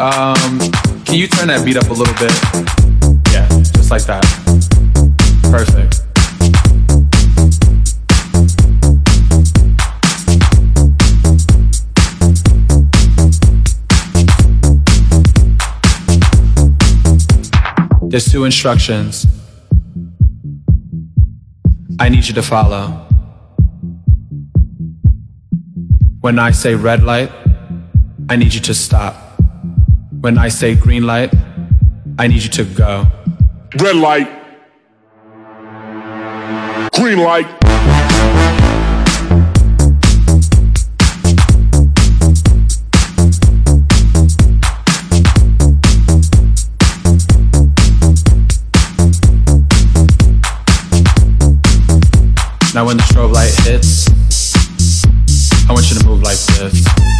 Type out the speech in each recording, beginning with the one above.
Um, can you turn that beat up a little bit? Yeah, just like that. Perfect. There's two instructions I need you to follow. When I say red light, I need you to stop. When I say green light, I need you to go. Red light. Green light. Now when the strobe light hits, I want you to move like this.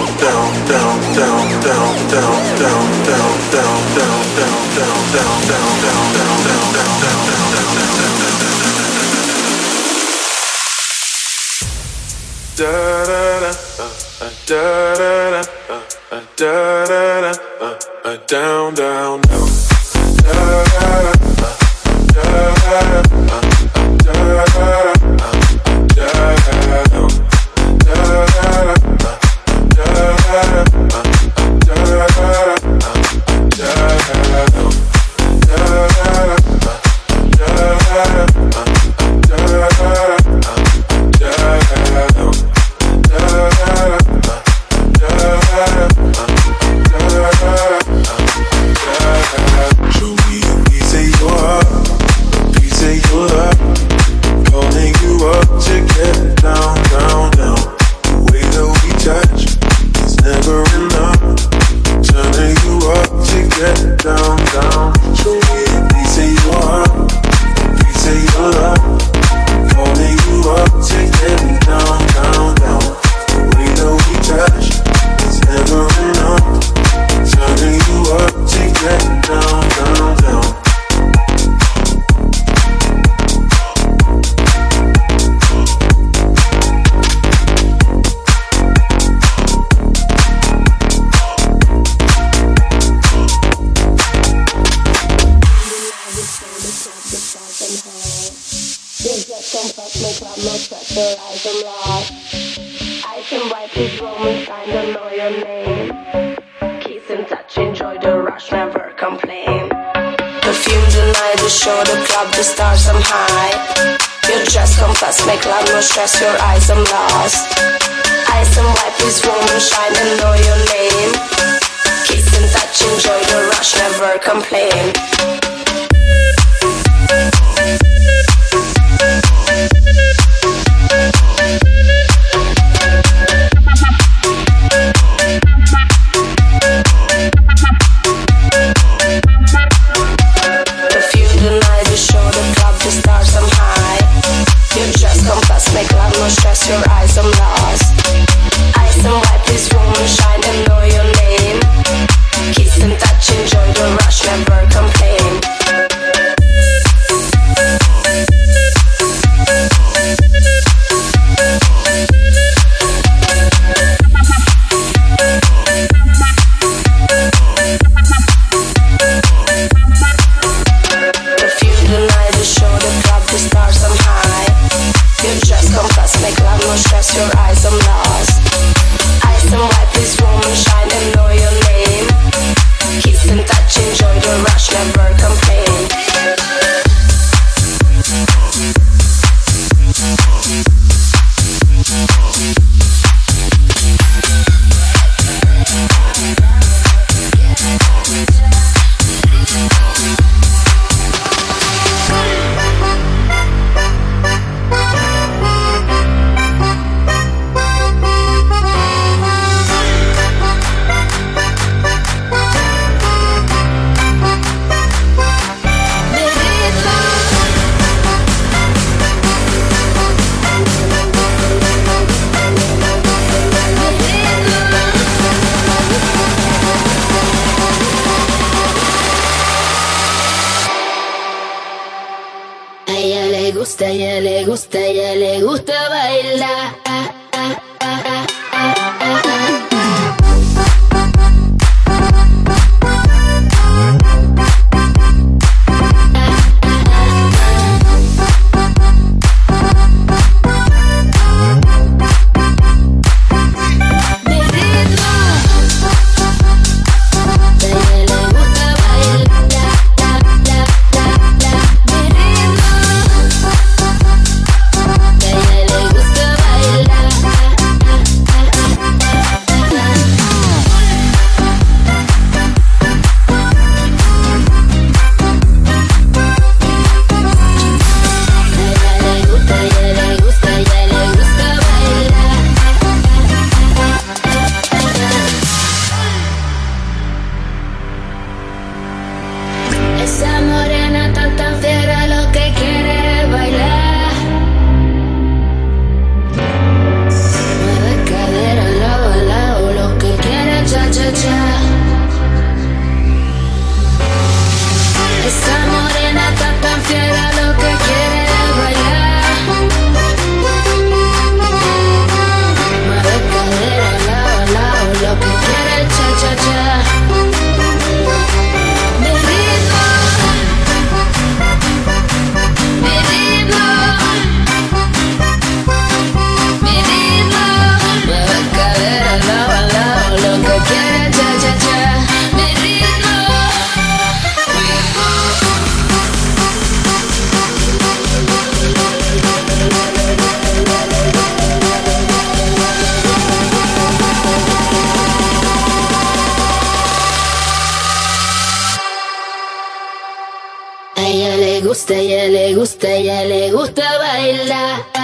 gusta, ya le gusta, ya le gusta bailar.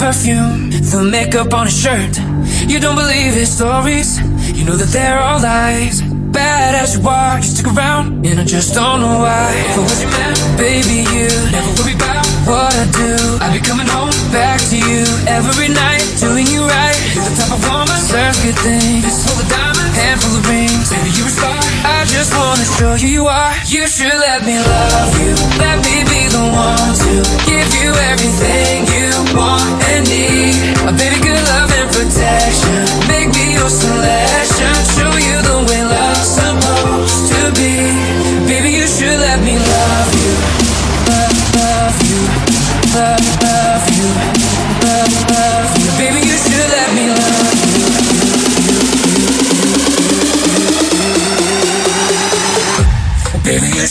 perfume, the makeup on his shirt. You don't believe his stories, you know that they're all lies. Bad as you are, you stick around, and I just don't know why. But what you meant, baby, you never worry about what I do. I'll be coming home back to you every night, doing you right. You're the type of woman, serves good things. This the diamond handful of rings Baby, you a star. I just wanna show you you are. You should let me love you. Let me be the one to Give you everything you want and need. Oh, Baby, good love and protection. Make me your selection.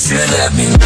Should let me.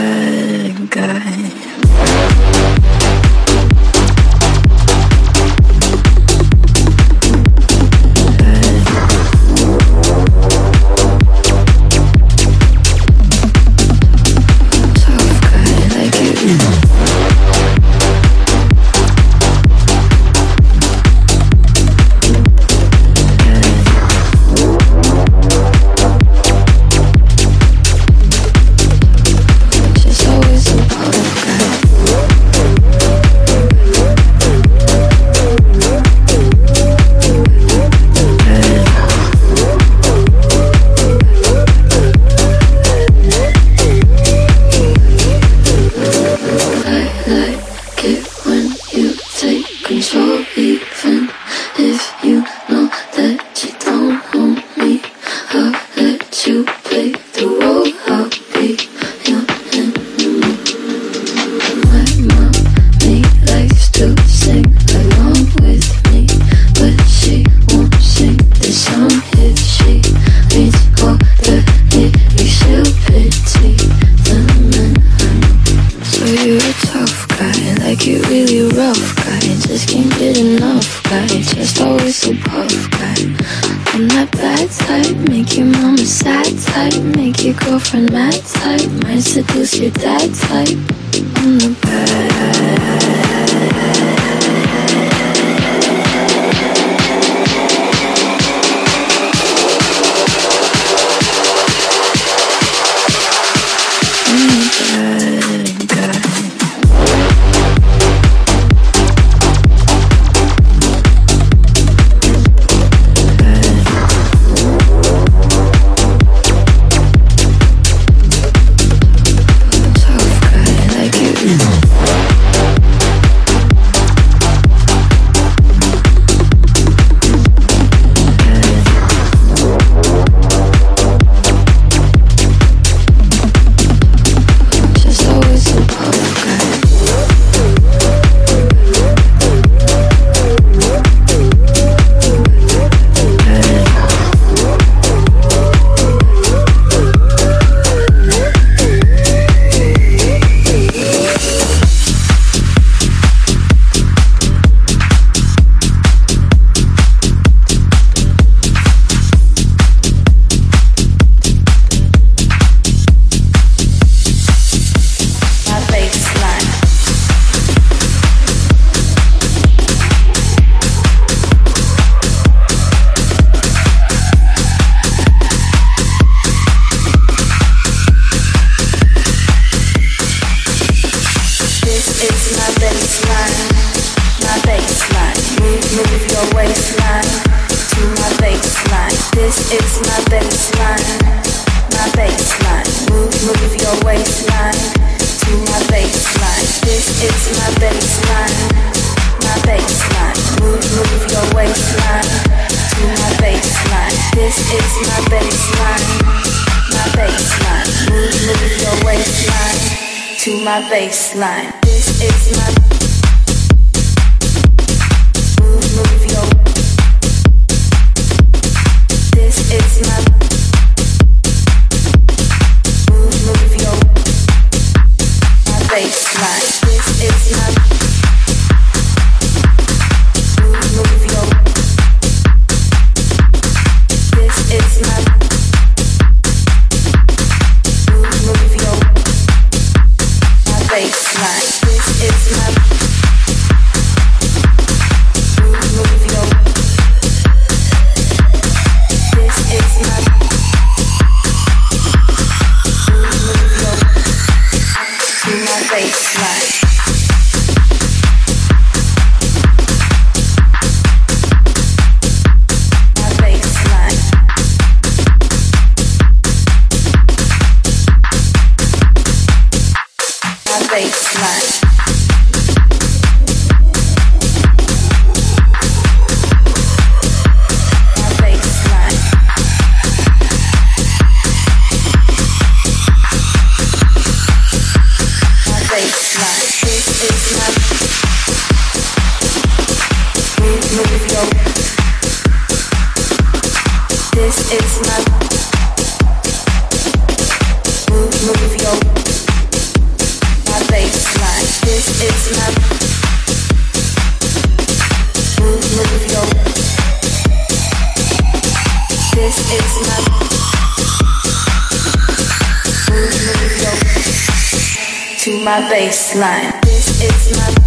I'm a my baseline. This is my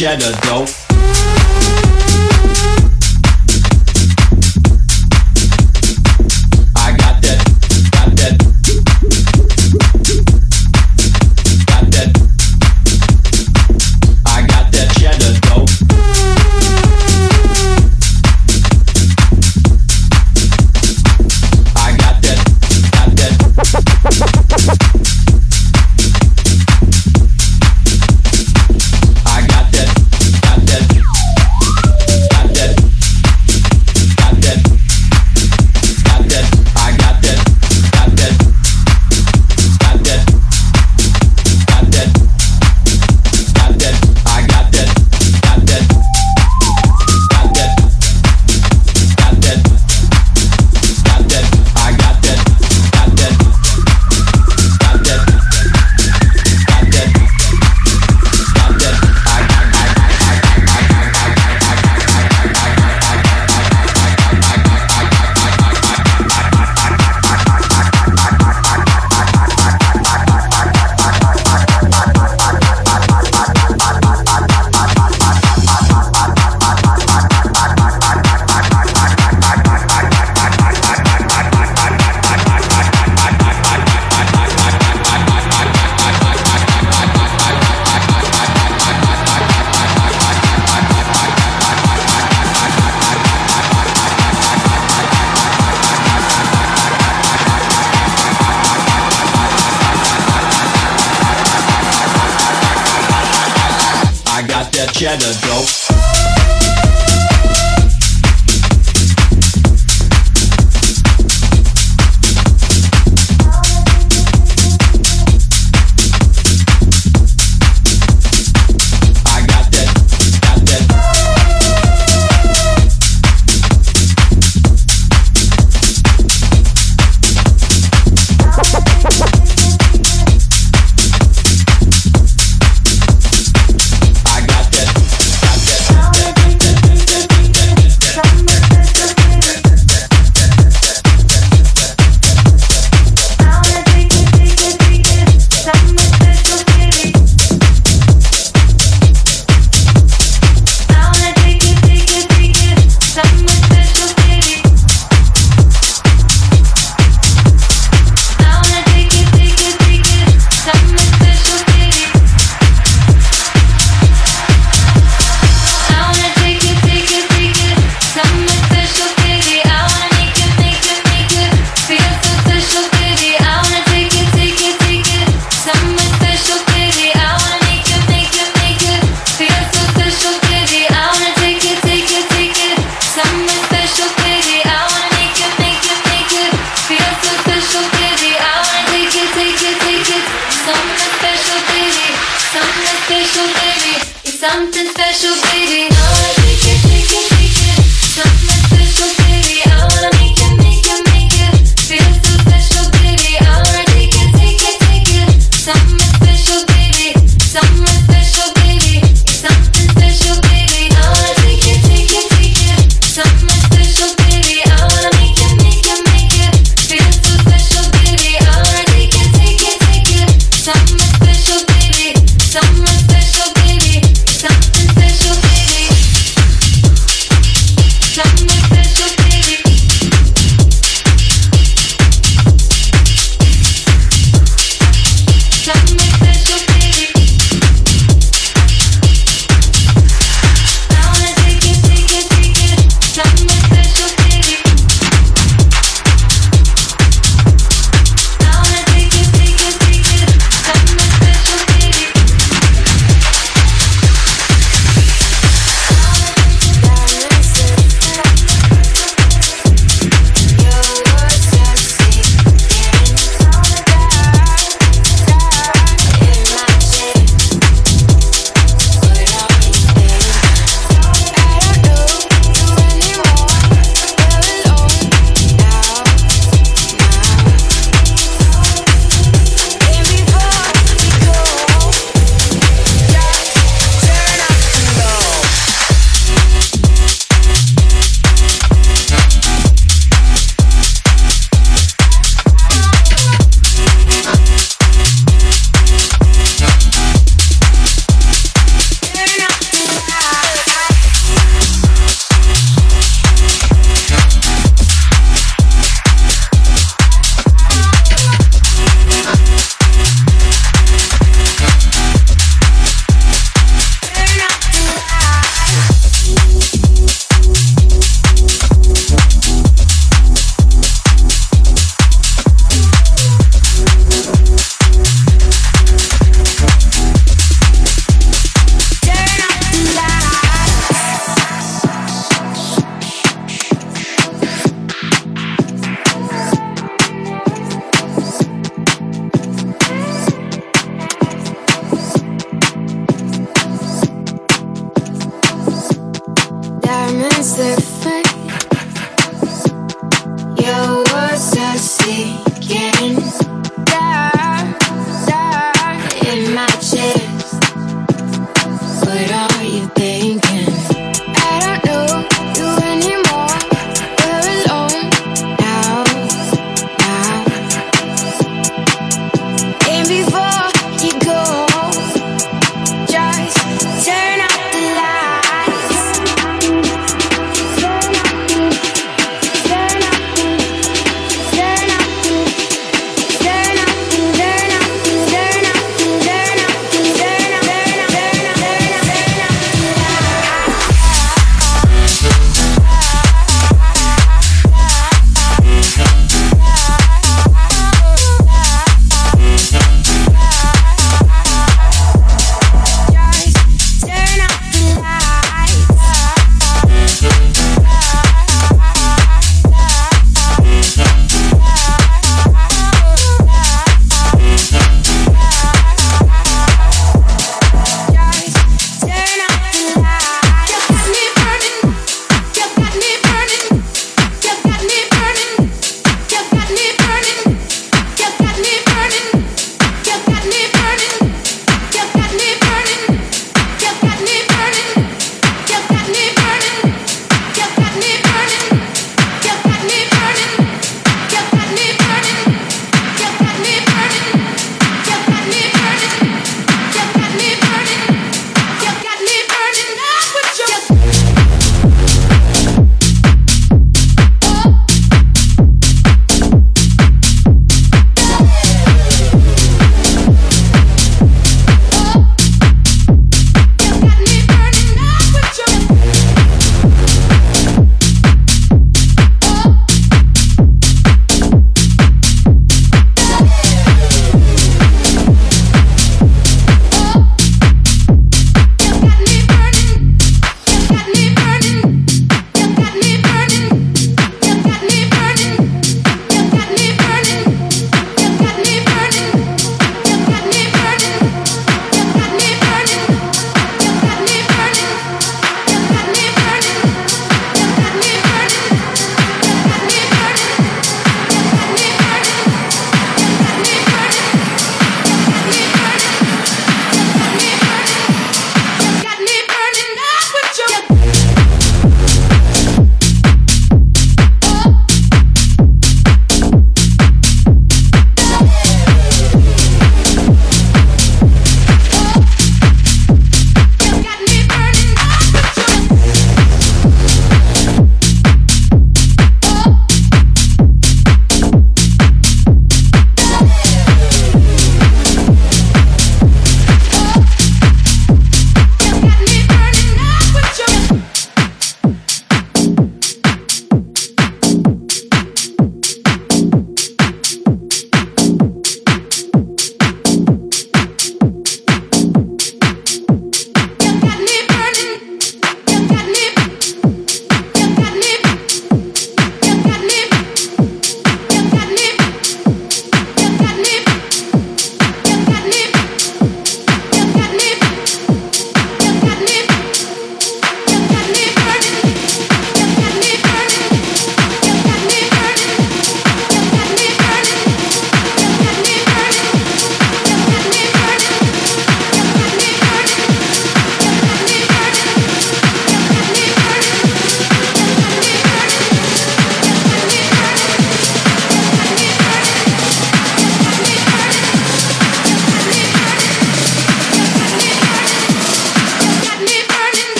cheddar dough.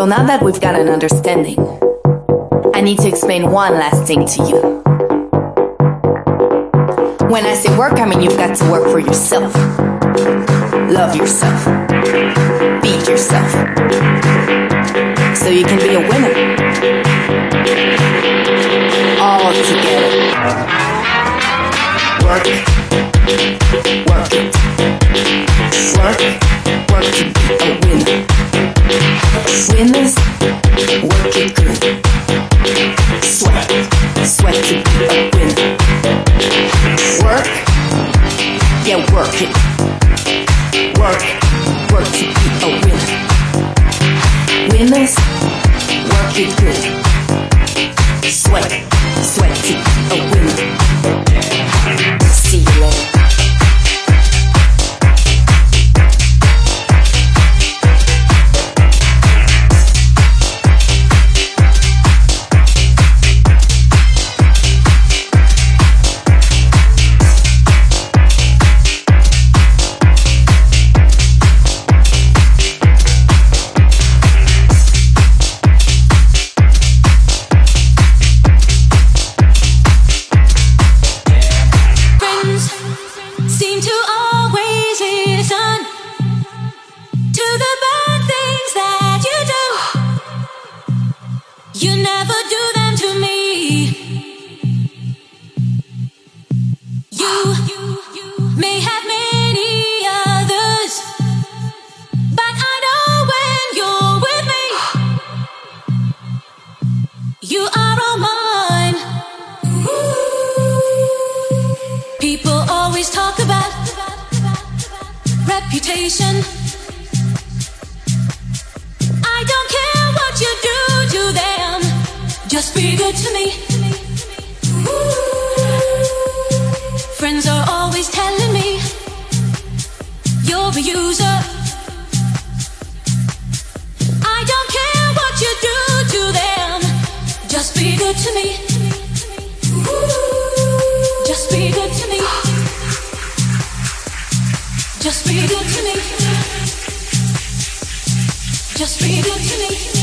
So now that we've got an understanding, I need to explain one last thing to you. When I say work, I mean you've got to work for yourself. Love yourself. Beat yourself. So you can be a winner. All together. Work. Work. Work. Work to be a winner. Winners, be good to me. Friends are always telling me you're a user. I don't care what you do to them, just be good to me. Just be good to me. Just be good to me. Just be good to me.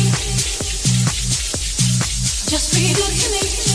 Just be good to me.